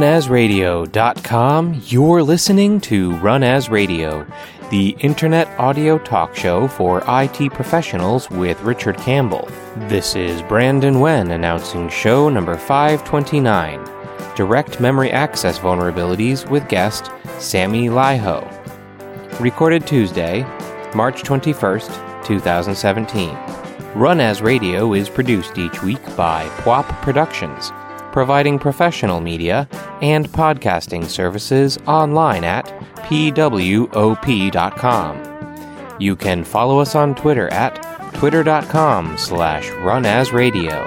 Runasradio.com, you're listening to Run As Radio, the internet audio talk show for IT professionals with Richard Campbell. This is Brandon Wen announcing show number 529 Direct Memory Access Vulnerabilities with guest Sami Laiho. Recorded Tuesday, March 21st, 2017. Run As Radio is produced each week by PWOP Productions providing professional media and podcasting services online at pwop.com. You can follow us on Twitter at twitter.com slash runasradio.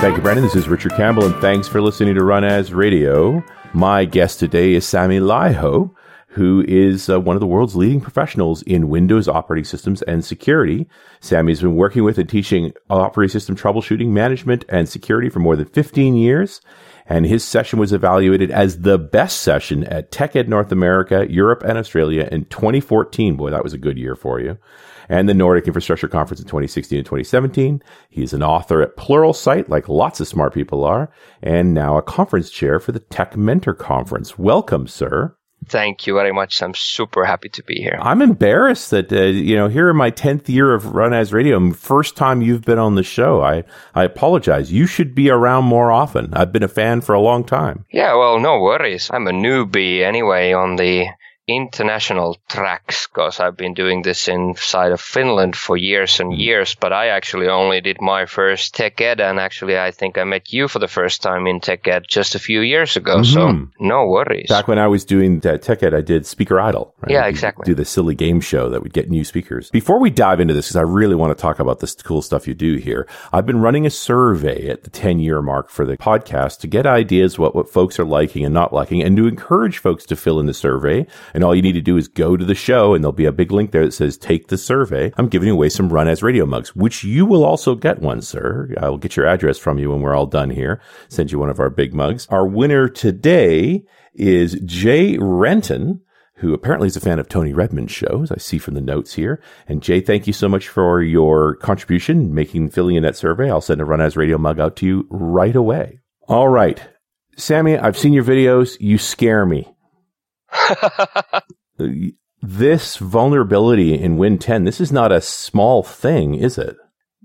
Thank you, Brandon. This is Richard Campbell, and thanks for listening to Run As Radio. My guest today is Sami Laiho, who is uh, one of the world's leading professionals in Windows operating systems and security. Sami's been working with and teaching operating system troubleshooting, management, and security for more than 15 years. And his session was evaluated as the best session at TechEd North America, Europe, and Australia in 2014. Boy, that was a good year for you. And the Nordic Infrastructure Conference in 2016 and 2017. He's an author at Pluralsight, like lots of smart people are, and now a conference chair for the Tech Mentor Conference. Welcome, sir. Thank you very much. I'm super happy to be here. I'm embarrassed that uh, you know here in my tenth year of Run As Radio, first time you've been on the show. I I apologize. You should be around more often. I've been a fan for a long time. Yeah, well, no worries. I'm a newbie anyway on the international tracks because I've been doing this inside of Finland for years and years. But I actually only did my first tech ed, and actually I think I met you for the first time in tech ed just a few years ago. Mm-hmm. So no worries. Back when I was doing tech ed, I did Speaker Idol. Right? Yeah, exactly. Do the silly game show that would get new speakers. Before we dive into this, because I really want to talk about this cool stuff you do here, I've been running a survey at the 10 year mark for the podcast to get ideas what what folks are liking and not liking, and to encourage folks to fill in the survey. And all you need to do is go to the show and there'll be a big link there that says take the survey. I'm giving away some Run As Radio mugs, which you will also get one, sir. I'll get your address from you when we're all done here. Send you one of our big mugs. Our winner today is Jay Renton who apparently is a fan of Tony Redmond's shows. I see from the notes here. And Jay, thank you so much for your contribution, making filling in that survey. I'll send a Run As Radio mug out to you right away. All right. Sami, I've seen your videos. You scare me. this vulnerability in Win 10, this is not a small thing, is it?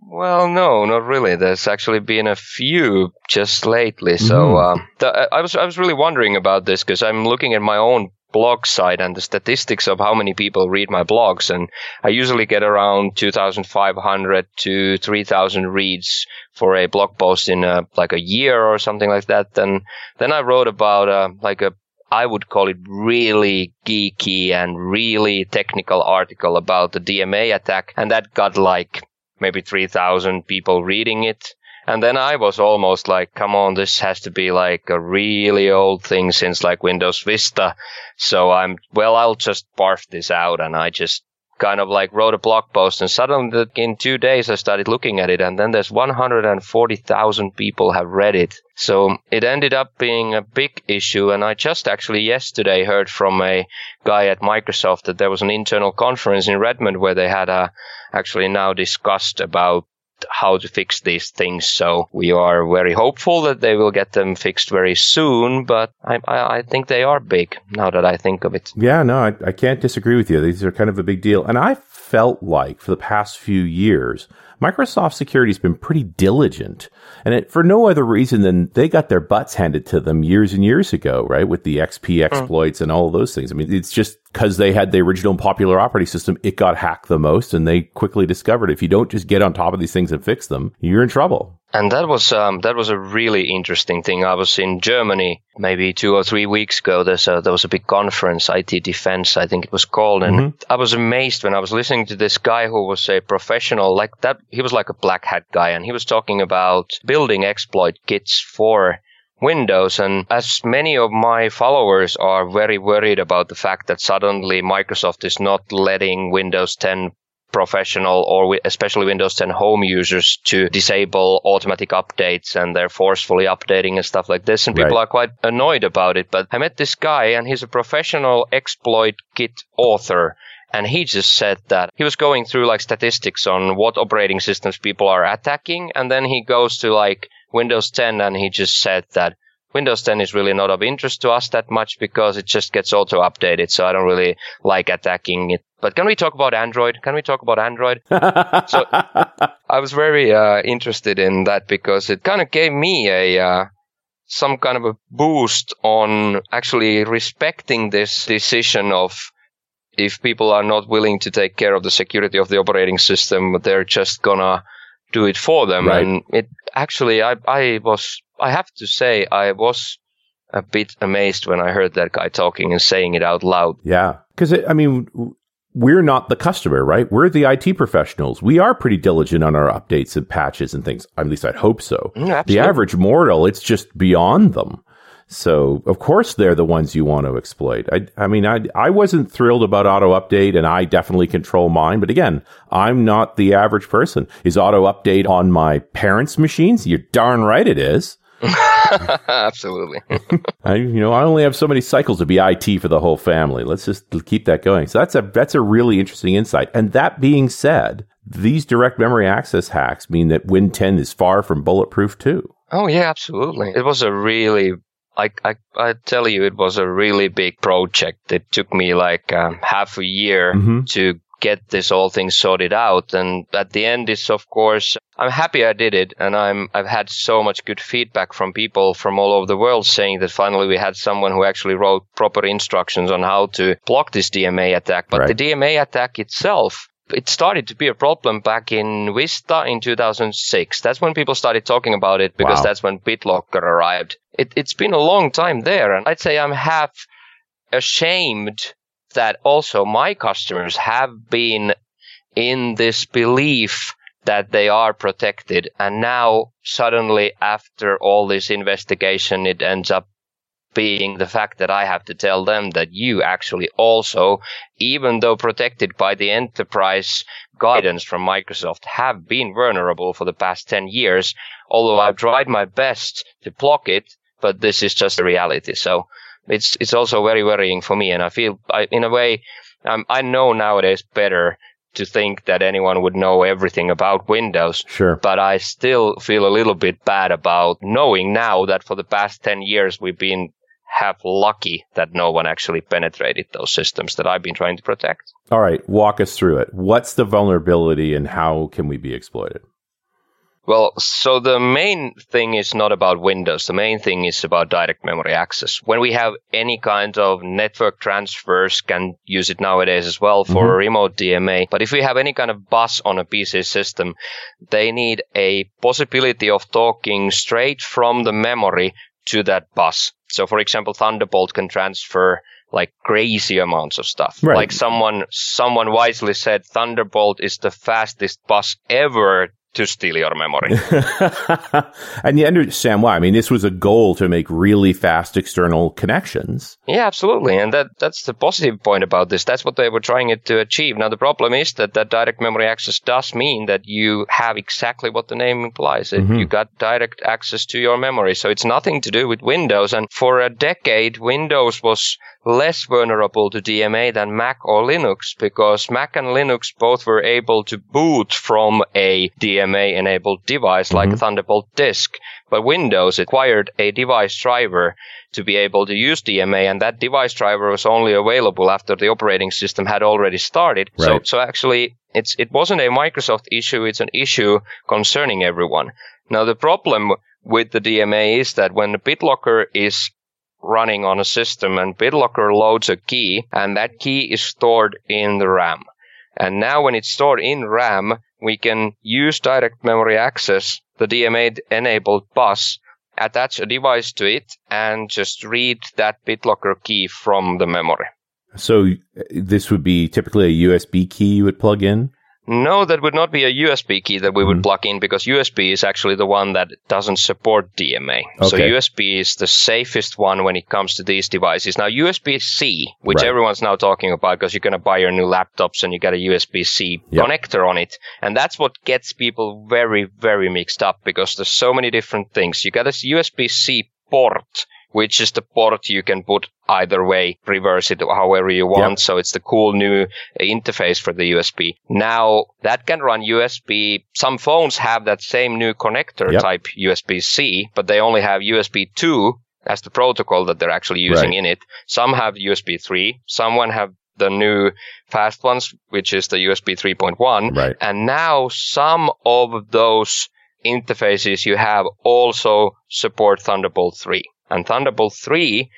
Well, no, not really. There's actually been a few just lately. So mm. uh, the, I was I was really wondering about this because I'm looking at my own blog site and the statistics of how many people read my blogs, and I usually get around 2,500 to 3,000 reads for a blog post in a, like a year or something like that. Then then I wrote about uh, like a I would call it really geeky and really technical article about the DMA attack. And that got like maybe 3,000 people reading it. And then I was almost like, come on, this has to be like a really old thing since like Windows Vista. So I'm, well, I'll just barf this out. And I just kind of like wrote a blog post and suddenly in two days I started looking at it and then there's 140,000 people have read it. So it ended up being a big issue and I just actually yesterday heard from a guy at Microsoft that there was an internal conference in Redmond where they had uh, actually now discussed about how to fix these things. So we are very hopeful that they will get them fixed very soon, but I, I, I think they are big now that I think of it. Yeah, no, I, I can't disagree with you. These are kind of a big deal. And I felt like for the past few years, Microsoft security has been pretty diligent and it, for no other reason than they got their butts handed to them years and years ago, right? With the XP hmm. exploits mm. and all of those things. I mean, it's just because they had the original popular operating system, it got hacked the most and they quickly discovered if you don't just get on top of these things and fix them, you're in trouble. And that was um, that was a really interesting thing. I was in Germany maybe two or three weeks ago. There's a, there was a big conference, IT Defense, I think it was called, and mm-hmm. I was amazed when I was listening to this guy who was a professional like that. He was like a black hat guy, and he was talking about building exploit kits for Windows. And as many of my followers are very worried about the fact that suddenly Microsoft is not letting Windows 10 professional or especially Windows 10 home users to disable automatic updates and they're forcefully updating and stuff like this. And people right. are quite annoyed about it. But I met this guy and he's a professional exploit kit author. And he just said that he was going through like statistics on what operating systems people are attacking. And then he goes to like Windows 10 and he just said that Windows 10 is really not of interest to us that much because it just gets auto updated. So I don't really like attacking it. But can we talk about Android? Can we talk about Android? so I was very uh, interested in that because it kind of gave me a uh, some kind of a boost on actually respecting this decision of if people are not willing to take care of the security of the operating system, they're just gonna do it for them. Right. And it actually, I, I was, I have to say, I was a bit amazed when I heard that guy talking and saying it out loud. Yeah. Because, I mean, we're not the customer, right? We're the IT professionals. We are pretty diligent on our updates and patches and things. At least I'd hope so. Mm, the average mortal, it's just beyond them. So of course they're the ones you want to exploit. I, I mean, I, I wasn't thrilled about auto update and I definitely control mine. But again, I'm not the average person. Is auto update on my parents' machines? You're darn right it is. Absolutely. I, you know, I only have so many cycles to be IT for the whole family. Let's just keep that going. So that's a that's a really interesting insight. And that being said, these direct memory access hacks mean that Win 10 is far from bulletproof too. Oh yeah, absolutely. It was a really I, I, I tell you, it was a really big project. It took me like um, half a year mm-hmm. to get this whole thing sorted out. And at the end is, of course, I'm happy I did it. And I'm, I've had so much good feedback from people from all over the world saying that finally we had someone who actually wrote proper instructions on how to block this DMA attack. But Right. the DMA attack itself, it started to be a problem back in Vista in 2006. That's when people started talking about it because Wow. that's when BitLocker arrived. It, it's been a long time there. And I'd say I'm half ashamed that also my customers have been in this belief that they are protected. And now suddenly after all this investigation, it ends up being the fact that I have to tell them that you actually also, even though protected by the enterprise guidance from Microsoft, have been vulnerable for the past 10 years, although I've tried my best to block it, but this is just the reality. So it's, it's also very worrying for me. And I feel, I, in a way, um, I know nowadays better to think that anyone would know everything about Windows Sure. but I still feel a little bit bad about knowing now that for the past 10 years we've been half lucky that no one actually penetrated those systems that I've been trying to protect. All right. Walk us through it. What's the vulnerability and how can we be exploited? Well, so the main thing is not about Windows. The main thing is about direct memory access. When we have any kind of network transfers, can use it nowadays as well for Mhm. remote DMA. But if we have any kind of bus on a PC system, they need a possibility of talking straight from the memory to that bus. So for example, Thunderbolt can transfer like crazy amounts of stuff. Right. Like someone, someone wisely said Thunderbolt is the fastest bus ever to steal your memory. and you understand why. I mean, this was a goal to make really fast external connections. Yeah, absolutely. And that, that's the positive point about this. That's what they were trying it to achieve. Now, the problem is that that direct memory access does mean that you have exactly what the name implies. It- Mhm. You got direct access to your memory. So it's nothing to do with Windows. And for a decade, Windows was less vulnerable to DMA than Mac or Linux because Mac and Linux both were able to boot from a DMA enabled device like a Thunderbolt disk. But Windows acquired a device driver to be able to use DMA, and that device driver was only available after the operating system had already started. So, Right. so actually, it's it wasn't a Microsoft issue; it's an issue concerning everyone. Now, the problem with the DMA is that when the BitLocker is running on a system and BitLocker loads a key, and that key is stored in the RAM. And now when it's stored in RAM, we can use direct memory access, the DMA enabled bus, attach a device to it and just read that BitLocker key from the memory. So uh, this would be typically a USB key you would plug in. No, that would not be a USB key that we would Mhm. plug in because USB is actually the one that doesn't support DMA. So USB is the safest one when it comes to these devices. Now USB-C, which Right. everyone's now talking about because you're going to buy your new laptops and you got a USB-C Yep. connector on it. And that's what gets people very, very mixed up because there's so many different things. You got this USB-C port which is the port you can put either way, reverse it however you want. Yep. So it's the cool new interface for the USB. Now that can run USB. Some phones have that same new connector yep. type USB C, but they only have USB 2 as the protocol that they're actually using right. in it. Some have USB 3. Someone have the new fast ones, which is the USB 3.1. Right. And now some of those interfaces you have also support Thunderbolt 3. And Thunderbolt 3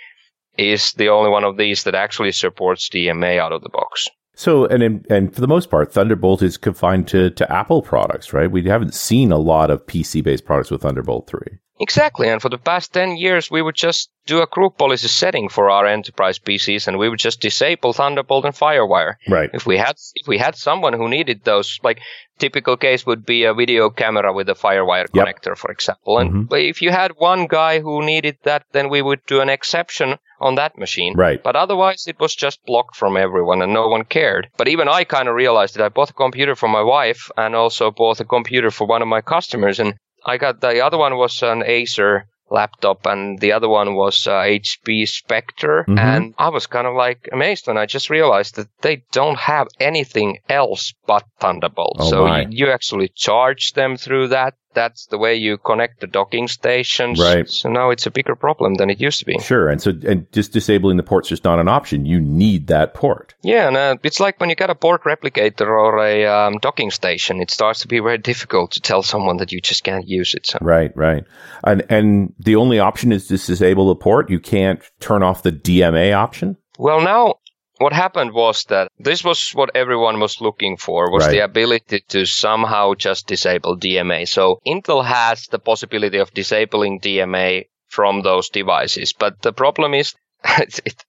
is the only one of these that actually supports DMA out of the box. So, and and for the most part, Thunderbolt is confined to, to Apple products, right? We haven't seen a lot of PC based products with Thunderbolt 3. Exactly. And for the past 10 years, we would just do a group policy setting for our enterprise PCs and we would just disable Thunderbolt and Firewire. Right. If we had, if we had someone who needed those, like typical case would be a video camera with a Firewire yep. connector, for example. And mm-hmm. if you had one guy who needed that, then we would do an exception on that machine. Right. But otherwise, it was just blocked from everyone and no one cared. But even I kind of realized that I bought a computer for my wife and also bought a computer for one of my customers. And I got the other one was an Acer laptop and the other one was uh, HP Spectre. Mm-hmm. And I was kind of like amazed when I just realized that they don't have anything else but Thunderbolt. Oh so you, you, actually charge them through that that's the way you connect the docking stations. Right. So now it's a bigger problem than it used to be. Sure. And so, and just disabling the port's just not an option. You need that port. Yeah. And uh, it's like when you get a port replicator or a um, docking station, it starts to be very difficult to tell someone that you just can't use it. So. Right. Right. And, and the only option is to disable the port. You can't turn off the DMA option. Well, now what happened was that this was what everyone was looking for was right. the ability to somehow just disable DMA. So Intel has the possibility of disabling DMA from those devices, but the problem is it, it,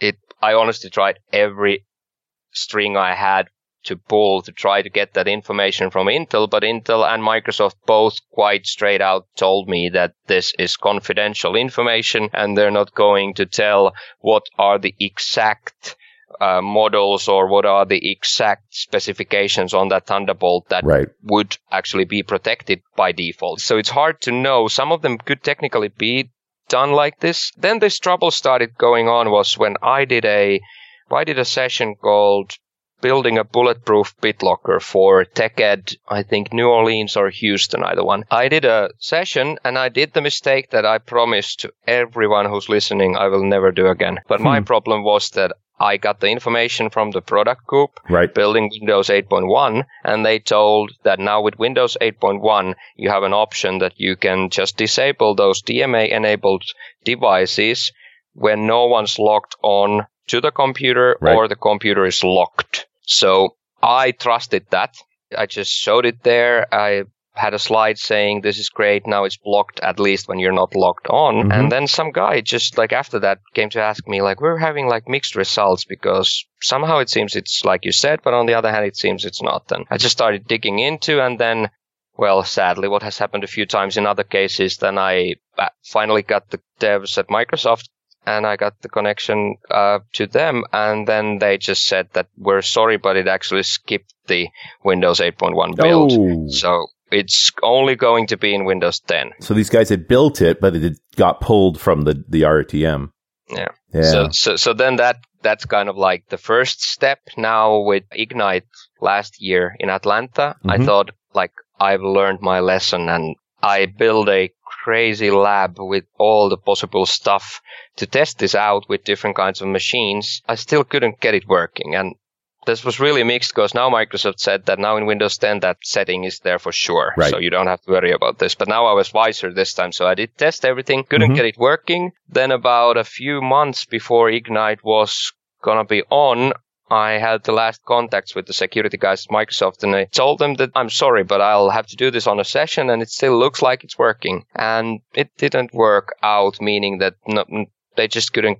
it I honestly tried every string I had to pull to try to get that information from Intel, but Intel and Microsoft both quite straight out told me that this is confidential information and they're not going to tell what are the exact uh, models or what are the exact specifications on that Thunderbolt that right. would actually be protected by default. So it's hard to know. Some of them could technically be done like this. Then this trouble started going on was when I did a I did a session called building a bulletproof BitLocker for TechEd, I think New Orleans or Houston, either one. I did a session and I did the mistake that I promised to everyone who's listening I will never do again. But hmm. my problem was that I got the information from the product group right. building Windows 8.1 and they told that now with Windows 8.1 you have an option that you can just disable those DMA enabled devices when no one's logged on to the computer right. or the computer is locked. So I trusted that. I just showed it there. I had a slide saying this is great. Now it's blocked at least when you're not logged on. Mm-hmm. And then some guy just like after that came to ask me like, we're having like mixed results because somehow it seems it's like you said, but on the other hand, it seems it's not. And I just started digging into and then, well, sadly, what has happened a few times in other cases, then I uh, finally got the devs at Microsoft and I got the connection uh, to them, and then they just said that we're sorry, but it actually skipped the Windows 8.1 build. Oh. So it's only going to be in Windows 10. So these guys had built it, but it got pulled from the, the RTM. Yeah. yeah. So, so, so then that, that's kind of like the first step now with Ignite last year in Atlanta. Mm-hmm. I thought like I've learned my lesson and I built a crazy lab with all the possible stuff to test this out with different kinds of machines. I still couldn't get it working. And this was really mixed because now Microsoft said that now in Windows 10 that setting is there for sure. Right. So you don't have to worry about this. But now I was wiser this time. So I did test everything, couldn't mm-hmm. get it working. Then about a few months before Ignite was gonna be on, I had the last contacts with the security guys at Microsoft and I told them that I'm sorry, but I'll have to do this on a session and it still looks like it's working. And it didn't work out, meaning that no, they just couldn't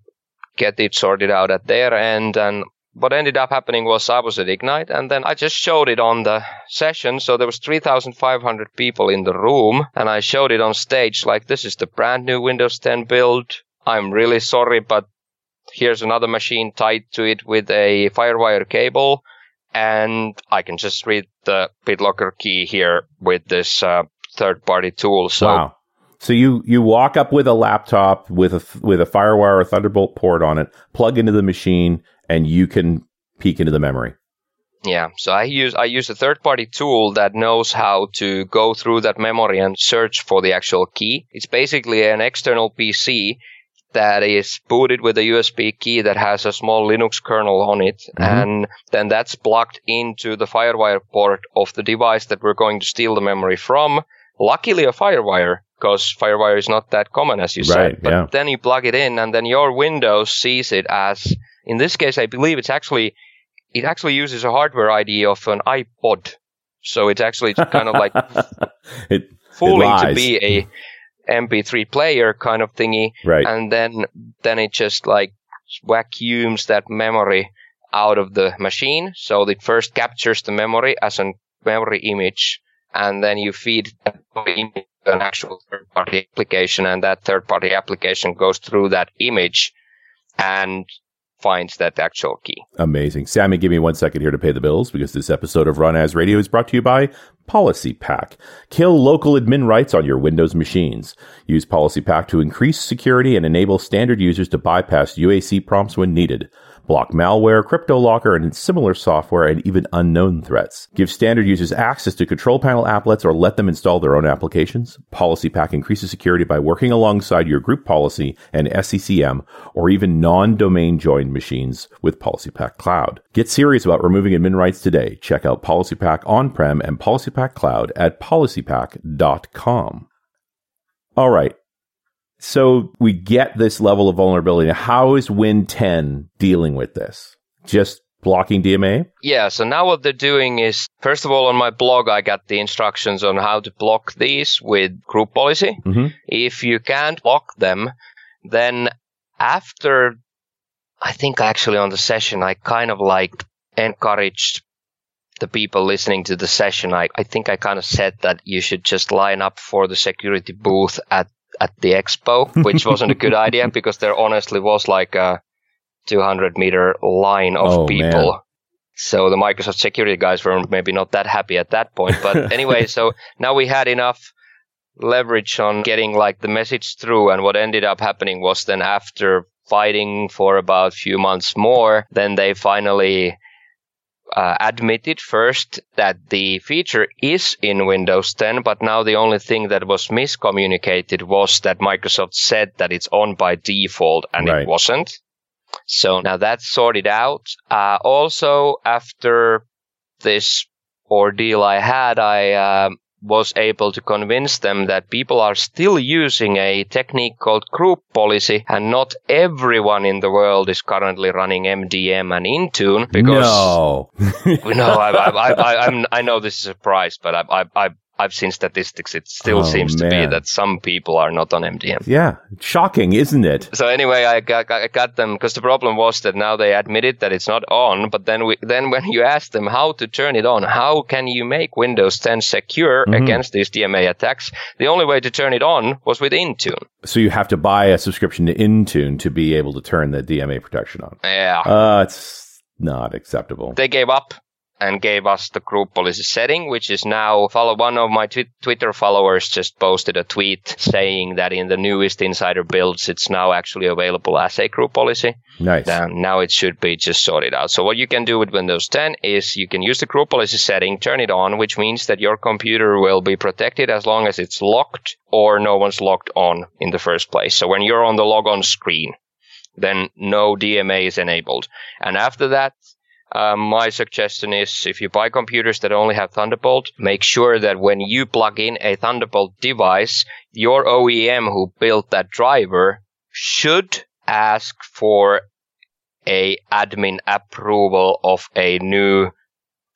get it sorted out at their end and what ended up happening was I was at Ignite and then I just showed it on the session. So there was 3,500 people in the room and I showed it on stage like this is the brand new Windows 10 build. I'm really sorry, but here's another machine tied to it with a Firewire cable and I can just read the BitLocker key here with this uh, third party tool. So wow. So you you walk up with a laptop with a with a FireWire or Thunderbolt port on it, plug into the machine, and you can peek into the memory. Yeah, so I use I use a third party tool that knows how to go through that memory and search for the actual key. It's basically an external PC that is booted with a USB key that has a small Linux kernel on it, Mhm. and then that's plugged into the FireWire port of the device that we're going to steal the memory from. Luckily, a FireWire, because FireWire is not that common, as you Right, said. But yeah. then you plug it in, and then your Windows sees it as, in this case, I believe it's actually, it actually uses a hardware ID of an iPod. So it's actually kind of like it fooling to be a MP3 player kind of thingy, right. and then then it just like vacuums that memory out of the machine. So it first captures the memory as a memory image, and then you feed that image to an actual third-party application, and that third-party application goes through that image and finds that actual key. Amazing. Sami, give me one second here to pay the bills because this episode of Run As Radio is brought to you by PolicyPak. Kill local admin rights on your Windows machines. Use PolicyPak to increase security and enable standard users to bypass UAC prompts when needed. Block malware, crypto locker, and similar software and even unknown threats. Give standard users access to control panel applets or let them install their own applications. PolicyPak increases security by working alongside your group policy and SCCM or even non-domain joined machines with PolicyPak Cloud. Get serious about removing admin rights today. Check out PolicyPak on-prem and PolicyPak Cloud at policypak.com. All right. So we get this level of vulnerability. How is Win 10 dealing with this? Just blocking DMA? Yeah, so now what they're doing is, first of all, on my blog, I got the instructions on how to block these with group policy. Mm-hmm. If you can't block them, then after, I think actually on the session, I kind of like encouraged the people listening to the session. I, I think I kind of said that you should just line up for the security booth at, at the expo, which wasn't a good idea because there honestly was like a 200 meter line of Oh, people. man. So the Microsoft security guys were maybe not that happy at that point. But anyway, so now we had enough leverage on getting like the message through. And what ended up happening was then after fighting for about a few months more, then they finally uh, admitted first that the feature is in Windows 10, but now the only thing that was miscommunicated was that Microsoft said that it's on by default and Right. it wasn't. So now that's sorted out. Uh, also, after this ordeal I had, I um was able to convince them that people are still using a technique called group policy, and not everyone in the world is currently running MDM and Intune because no. no, I, I, I, I, I'm, I know this is a surprise, but I, I, I, I've seen statistics. It still Oh, seems to be that some people are not on MDM. yeah. Shocking, isn't it? So anyway, I got, I got them because the problem was that now they admitted that it's not on. But then we, then when you ask them how to turn it on, how can you make Windows 10 secure Mhm. against these DMA attacks? The only way to turn it on was with Intune. So you have to buy a subscription to Intune to be able to turn the DMA protection on. Yeah. Uh, it's not acceptable. they gave up and gave us the group policy setting, which is now follow one of my twi- Twitter followers just posted a tweet saying that in the newest insider builds, it's now actually available as a group policy. Nice. Now it should be just sorted out. So what you can do with Windows 10 is you can use the group policy setting, turn it on, which means that your computer will be protected as long as it's locked or no one's logged on in the first place. So when you're on the logon screen, then no DMA is enabled. And after that, um, my suggestion is if you buy computers that only have Thunderbolt, make sure that when you plug in a Thunderbolt device, your OEM who built that driver should ask for a admin approval of a new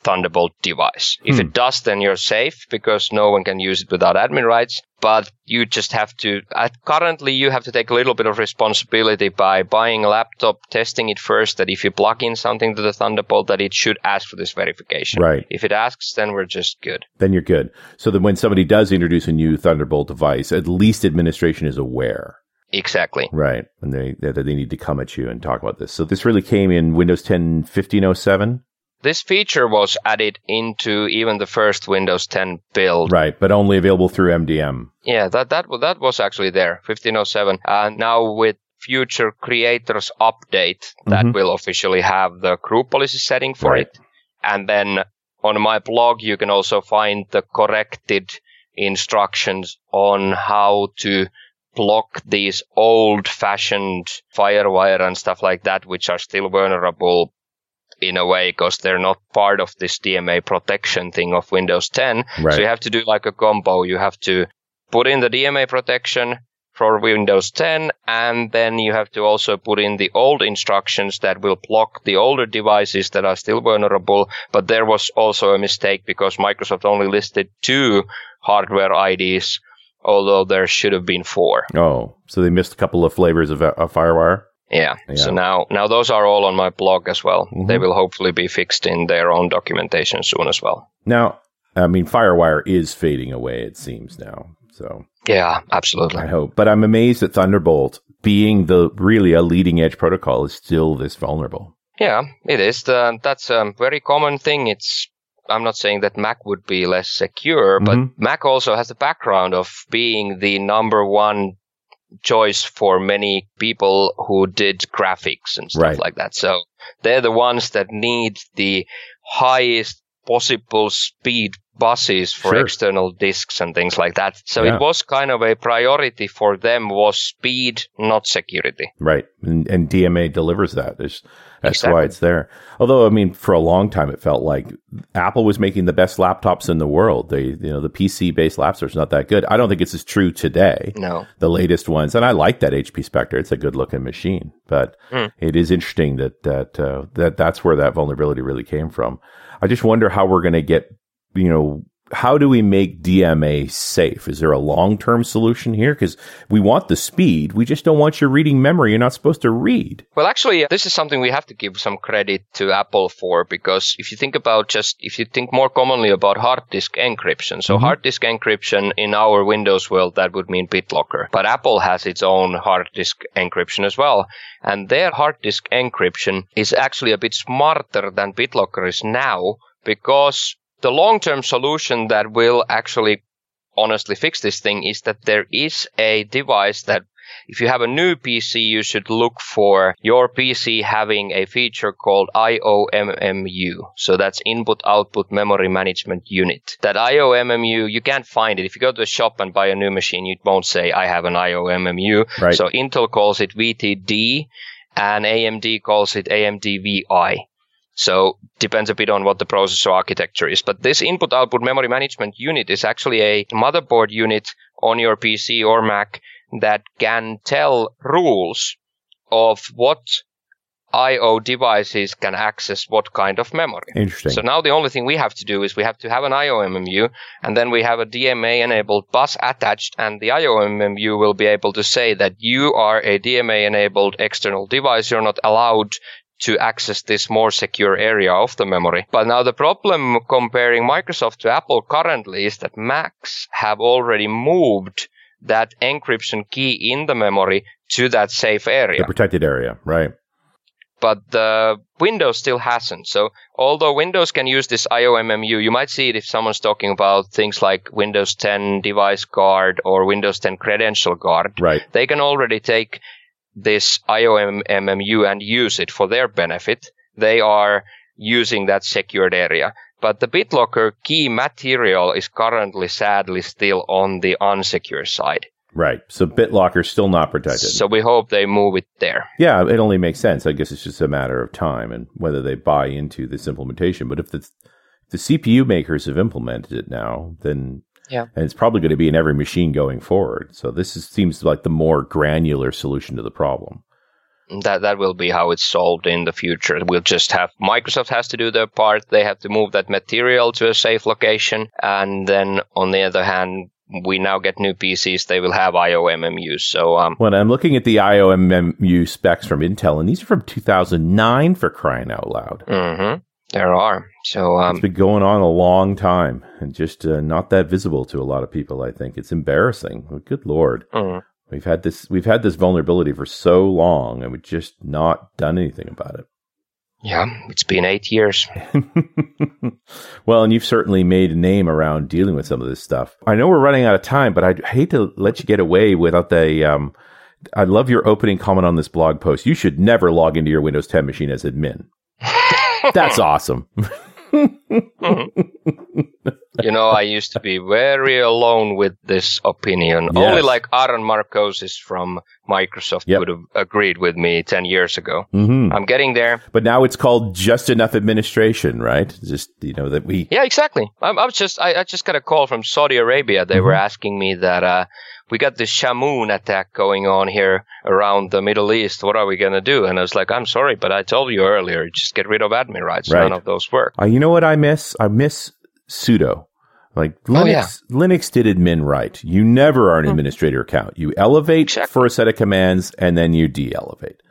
Thunderbolt device. If Hmm. it does, then you're safe because no one can use it without admin rights. But you just have to, uh, currently you have to take a little bit of responsibility by buying a laptop, testing it first, that if you plug in something to the Thunderbolt, that it should ask for this verification. Right. If it asks, then we're just good. Then you're good. So that when somebody does introduce a new Thunderbolt device, at least administration is aware. Exactly. Right. And they, they need to come at you and talk about this. So this really came in Windows 10 1507. This feature was added into even the first Windows 10 build. Right, but only available through MDM. Yeah, that that that was actually there, 1507. And now with future creators update, that Mhm. will officially have the group policy setting for Right. it. And then on my blog, you can also find the corrected instructions on how to block these old fashioned firewire and stuff like that, which are still vulnerable in a way because they're not part of this DMA protection thing of Windows 10. Right. So you have to do like a combo. You have to put in the DMA protection for Windows 10, and then you have to also put in the old instructions that will block the older devices that are still vulnerable. But there was also a mistake because Microsoft only listed two hardware IDs, although there should have been four. oh, so they missed a couple of flavors of, uh, of FireWire. Yeah. Yeah. So now, now those are all on my blog as well. Mhm. They will hopefully be fixed in their own documentation soon as well. Now, I mean, FireWire is fading away, it seems now. So Yeah, absolutely. I hope. But I'm amazed that Thunderbolt, being the really a leading edge protocol, is still this vulnerable. Yeah, it is. The, that's a very common thing. It's I'm not saying that Mac would be less secure, but Mhm. Mac also has the background of being the number one choice for many people who did graphics and stuff Right. like that. So they're the ones that need the highest possible speed buses for Sure. external disks and things like that. So Yeah. it was kind of a priority for them was speed, not security. Right. And, and DMA delivers that. There's, that's Exactly. why it's there. Although, I mean, for a long time, it felt like Apple was making the best laptops in the world. They, you know, the PC based laptops are not that good. I don't think it's as true today. No. The latest ones, and I like that HP Spectre. It's a good looking machine, but Hmm. it is interesting that that uh, that that's where that vulnerability really came from. I just wonder how we're going to get, you know, how do we make DMA safe? Is there a long term solution here? Because we want the speed, we just don't want your reading memory you're not supposed to read. Well, actually, this is something we have to give some credit to Apple for because if you think about just, if you think more commonly about hard disk encryption, so Mhm. hard disk encryption in our Windows world, that would mean BitLocker. But Apple has its own hard disk encryption as well. And their hard disk encryption is actually a bit smarter than BitLocker is now because the long-term solution that will actually honestly fix this thing is that there is a device that if you have a new PC, you should look for your PC having a feature called IOMMU. So that's Input Output Memory Management Unit. That IOMMU, you can't find it. If you go to the shop and buy a new machine, it won't say I have an IOMMU. Right. So Intel calls it VTD and AMD calls it AMD-VI. So depends a bit on what the processor architecture is. But this input output memory management unit is actually a motherboard unit on your PC or Mac that can tell rules of what IO devices can access what kind of memory. Interesting. So now the only thing we have to do is we have to have an IOMMU and then we have a DMA enabled bus attached and the IOMMU will be able to say that you are a DMA enabled external device. You're not allowed to access this more secure area of the memory. But now the problem comparing Microsoft to Apple currently is that Macs have already moved that encryption key in the memory to that safe area the protected area, right? but the Windows still hasn't. So although Windows can use this IOMMU, you might see it if someone's talking about things like Windows 10 device guard or Windows 10 credential guard. Right. They can already take this IOMMU and use it for their benefit. They are using that secured area. But the BitLocker key material is currently sadly still on the unsecure side. Right. So BitLocker's still not protected. So we hope they move it there. yeah, it only makes sense. I guess it's just a matter of time and whether they buy into this implementation. But if the, the CPU makers have implemented it now, then Yeah. and it's probably going to be in every machine going forward. So this is, seems like the more granular solution to the problem. that that will be how it's solved in the future. We'll just have Microsoft has to do their part. They have to move that material to a safe location, and then on the other hand, we now get new PCs. They will have IOMMU. So um, When I'm looking at the IOMMU specs from Intel, and these are from 2009 for crying out loud. mhm, there are. So um, It's been going on a long time and just uh, not that visible to a lot of people. I think it's embarrassing. Good lord, mm. we've had this we've had this vulnerability for so long, and we've just not done anything about it. Yeah, it's been eight years. well, and you've certainly made a name around dealing with some of this stuff. I know we're running out of time, but I hate to let you get away without the. Um, I love your opening comment on this blog post. You should never log into your Windows 10 machine as admin. That's awesome. you know, I used to be very alone with this opinion. Yes. Only like Aaron Margosis from Microsoft yep. would have agreed with me 10 years ago. Mm-hmm. I'm getting there. But now it's called just enough administration, right? Just, you know, that we. Yeah, exactly. I, I was just, I, I, just got a call from Saudi Arabia. They mm-hmm. were asking me that, uh, we got this Shamoon attack going on here around the Middle East. What are we going to do? And I was like, I'm sorry, but I told you earlier, just get rid of admin rights. Right. None of those work. Uh, you know what I miss? I miss sudo. Like Linux, oh, yeah. Linux did admin right. You never are an hmm. administrator account. You elevate exactly. for a set of commands and then you de-elevate.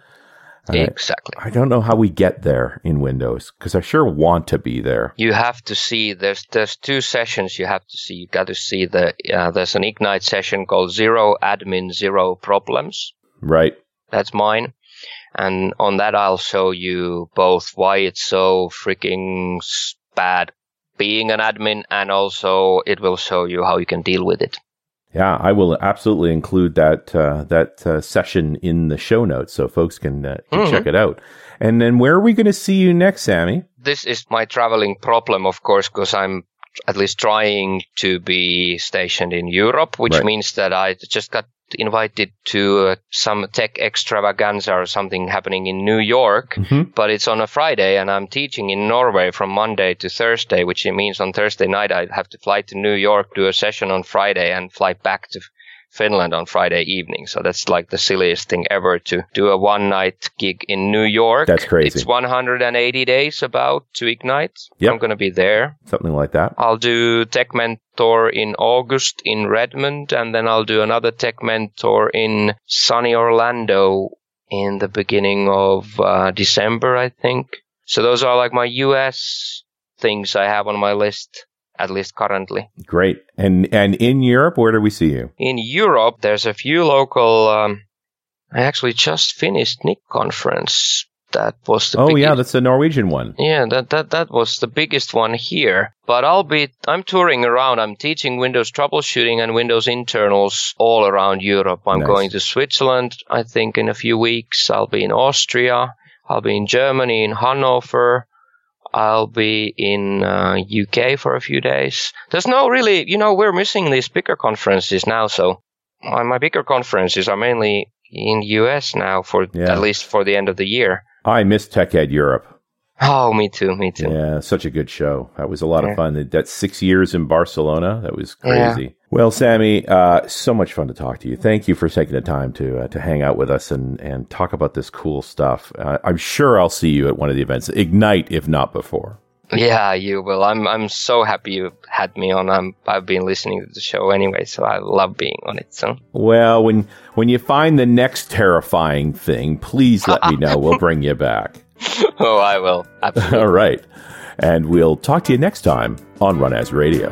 Exactly. I, I don't know how we get there in Windows because I sure want to be there. You have to see there's there's two sessions you have to see. You got to see the uh, there's an Ignite session called Zero Admin Zero Problems. Right. That's mine. And on that, I'll show you both why it's so freaking bad being an admin and also it will show you how you can deal with it. Yeah, I will absolutely include that uh, that uh, session in the show notes so folks can, uh, can mm-hmm. check it out. And then where are we going to see you next, Sami? This is my traveling problem, of course, because I'm at least trying to be stationed in Europe, which right. means that I just got invited to uh, some tech extravaganza or something happening in New York, mm-hmm. but it's on a Friday and I'm teaching in Norway from Monday to Thursday, which means on Thursday night I have to fly to New York, do a session on Friday and fly back to Finland on Friday evening. So that's like the silliest thing ever to do a one night gig in New York. That's crazy. It's 180 days about to Ignite. Yep. I'm going to be there. Something like that. I'll do Tech Mentor in August in Redmond, and then I'll do another Tech Mentor in sunny Orlando in the beginning of uh, December, I think. So those are like my US things I have on my list at least currently. Great. And and in Europe, where do we see you? In Europe, there's a few local. Um, I actually just finished NIC conference. That was the oh biggest, yeah, that's the Norwegian one. Yeah, that that that was the biggest one here. But I'll be I'm touring around. I'm teaching Windows troubleshooting and Windows internals all around Europe. I'm nice. going to Switzerland. I think in a few weeks. I'll be in Austria. I'll be in Germany, in Hanover. I'll be in uh, UK for a few days. There's no really, you know, we're missing these bigger conferences now. So my, my bigger conferences are mainly in US now for yeah. at least for the end of the year. I miss TechEd Europe. Oh, me too, me too. Yeah, such a good show. That was a lot yeah. of fun. That six years in Barcelona. That was crazy. Yeah. Well, Sami, uh, so much fun to talk to you. Thank you for taking the time to uh, to hang out with us and and talk about this cool stuff. Uh, I'm sure I'll see you at one of the events, Ignite, if not before. Yeah, you will. I'm I'm so happy you had me on. I'm, I've been listening to the show anyway, so I love being on it. So well, when when you find the next terrifying thing, please let me know. We'll bring you back. oh, I will. Absolutely. All right. And we'll talk to you next time on Run As Radio.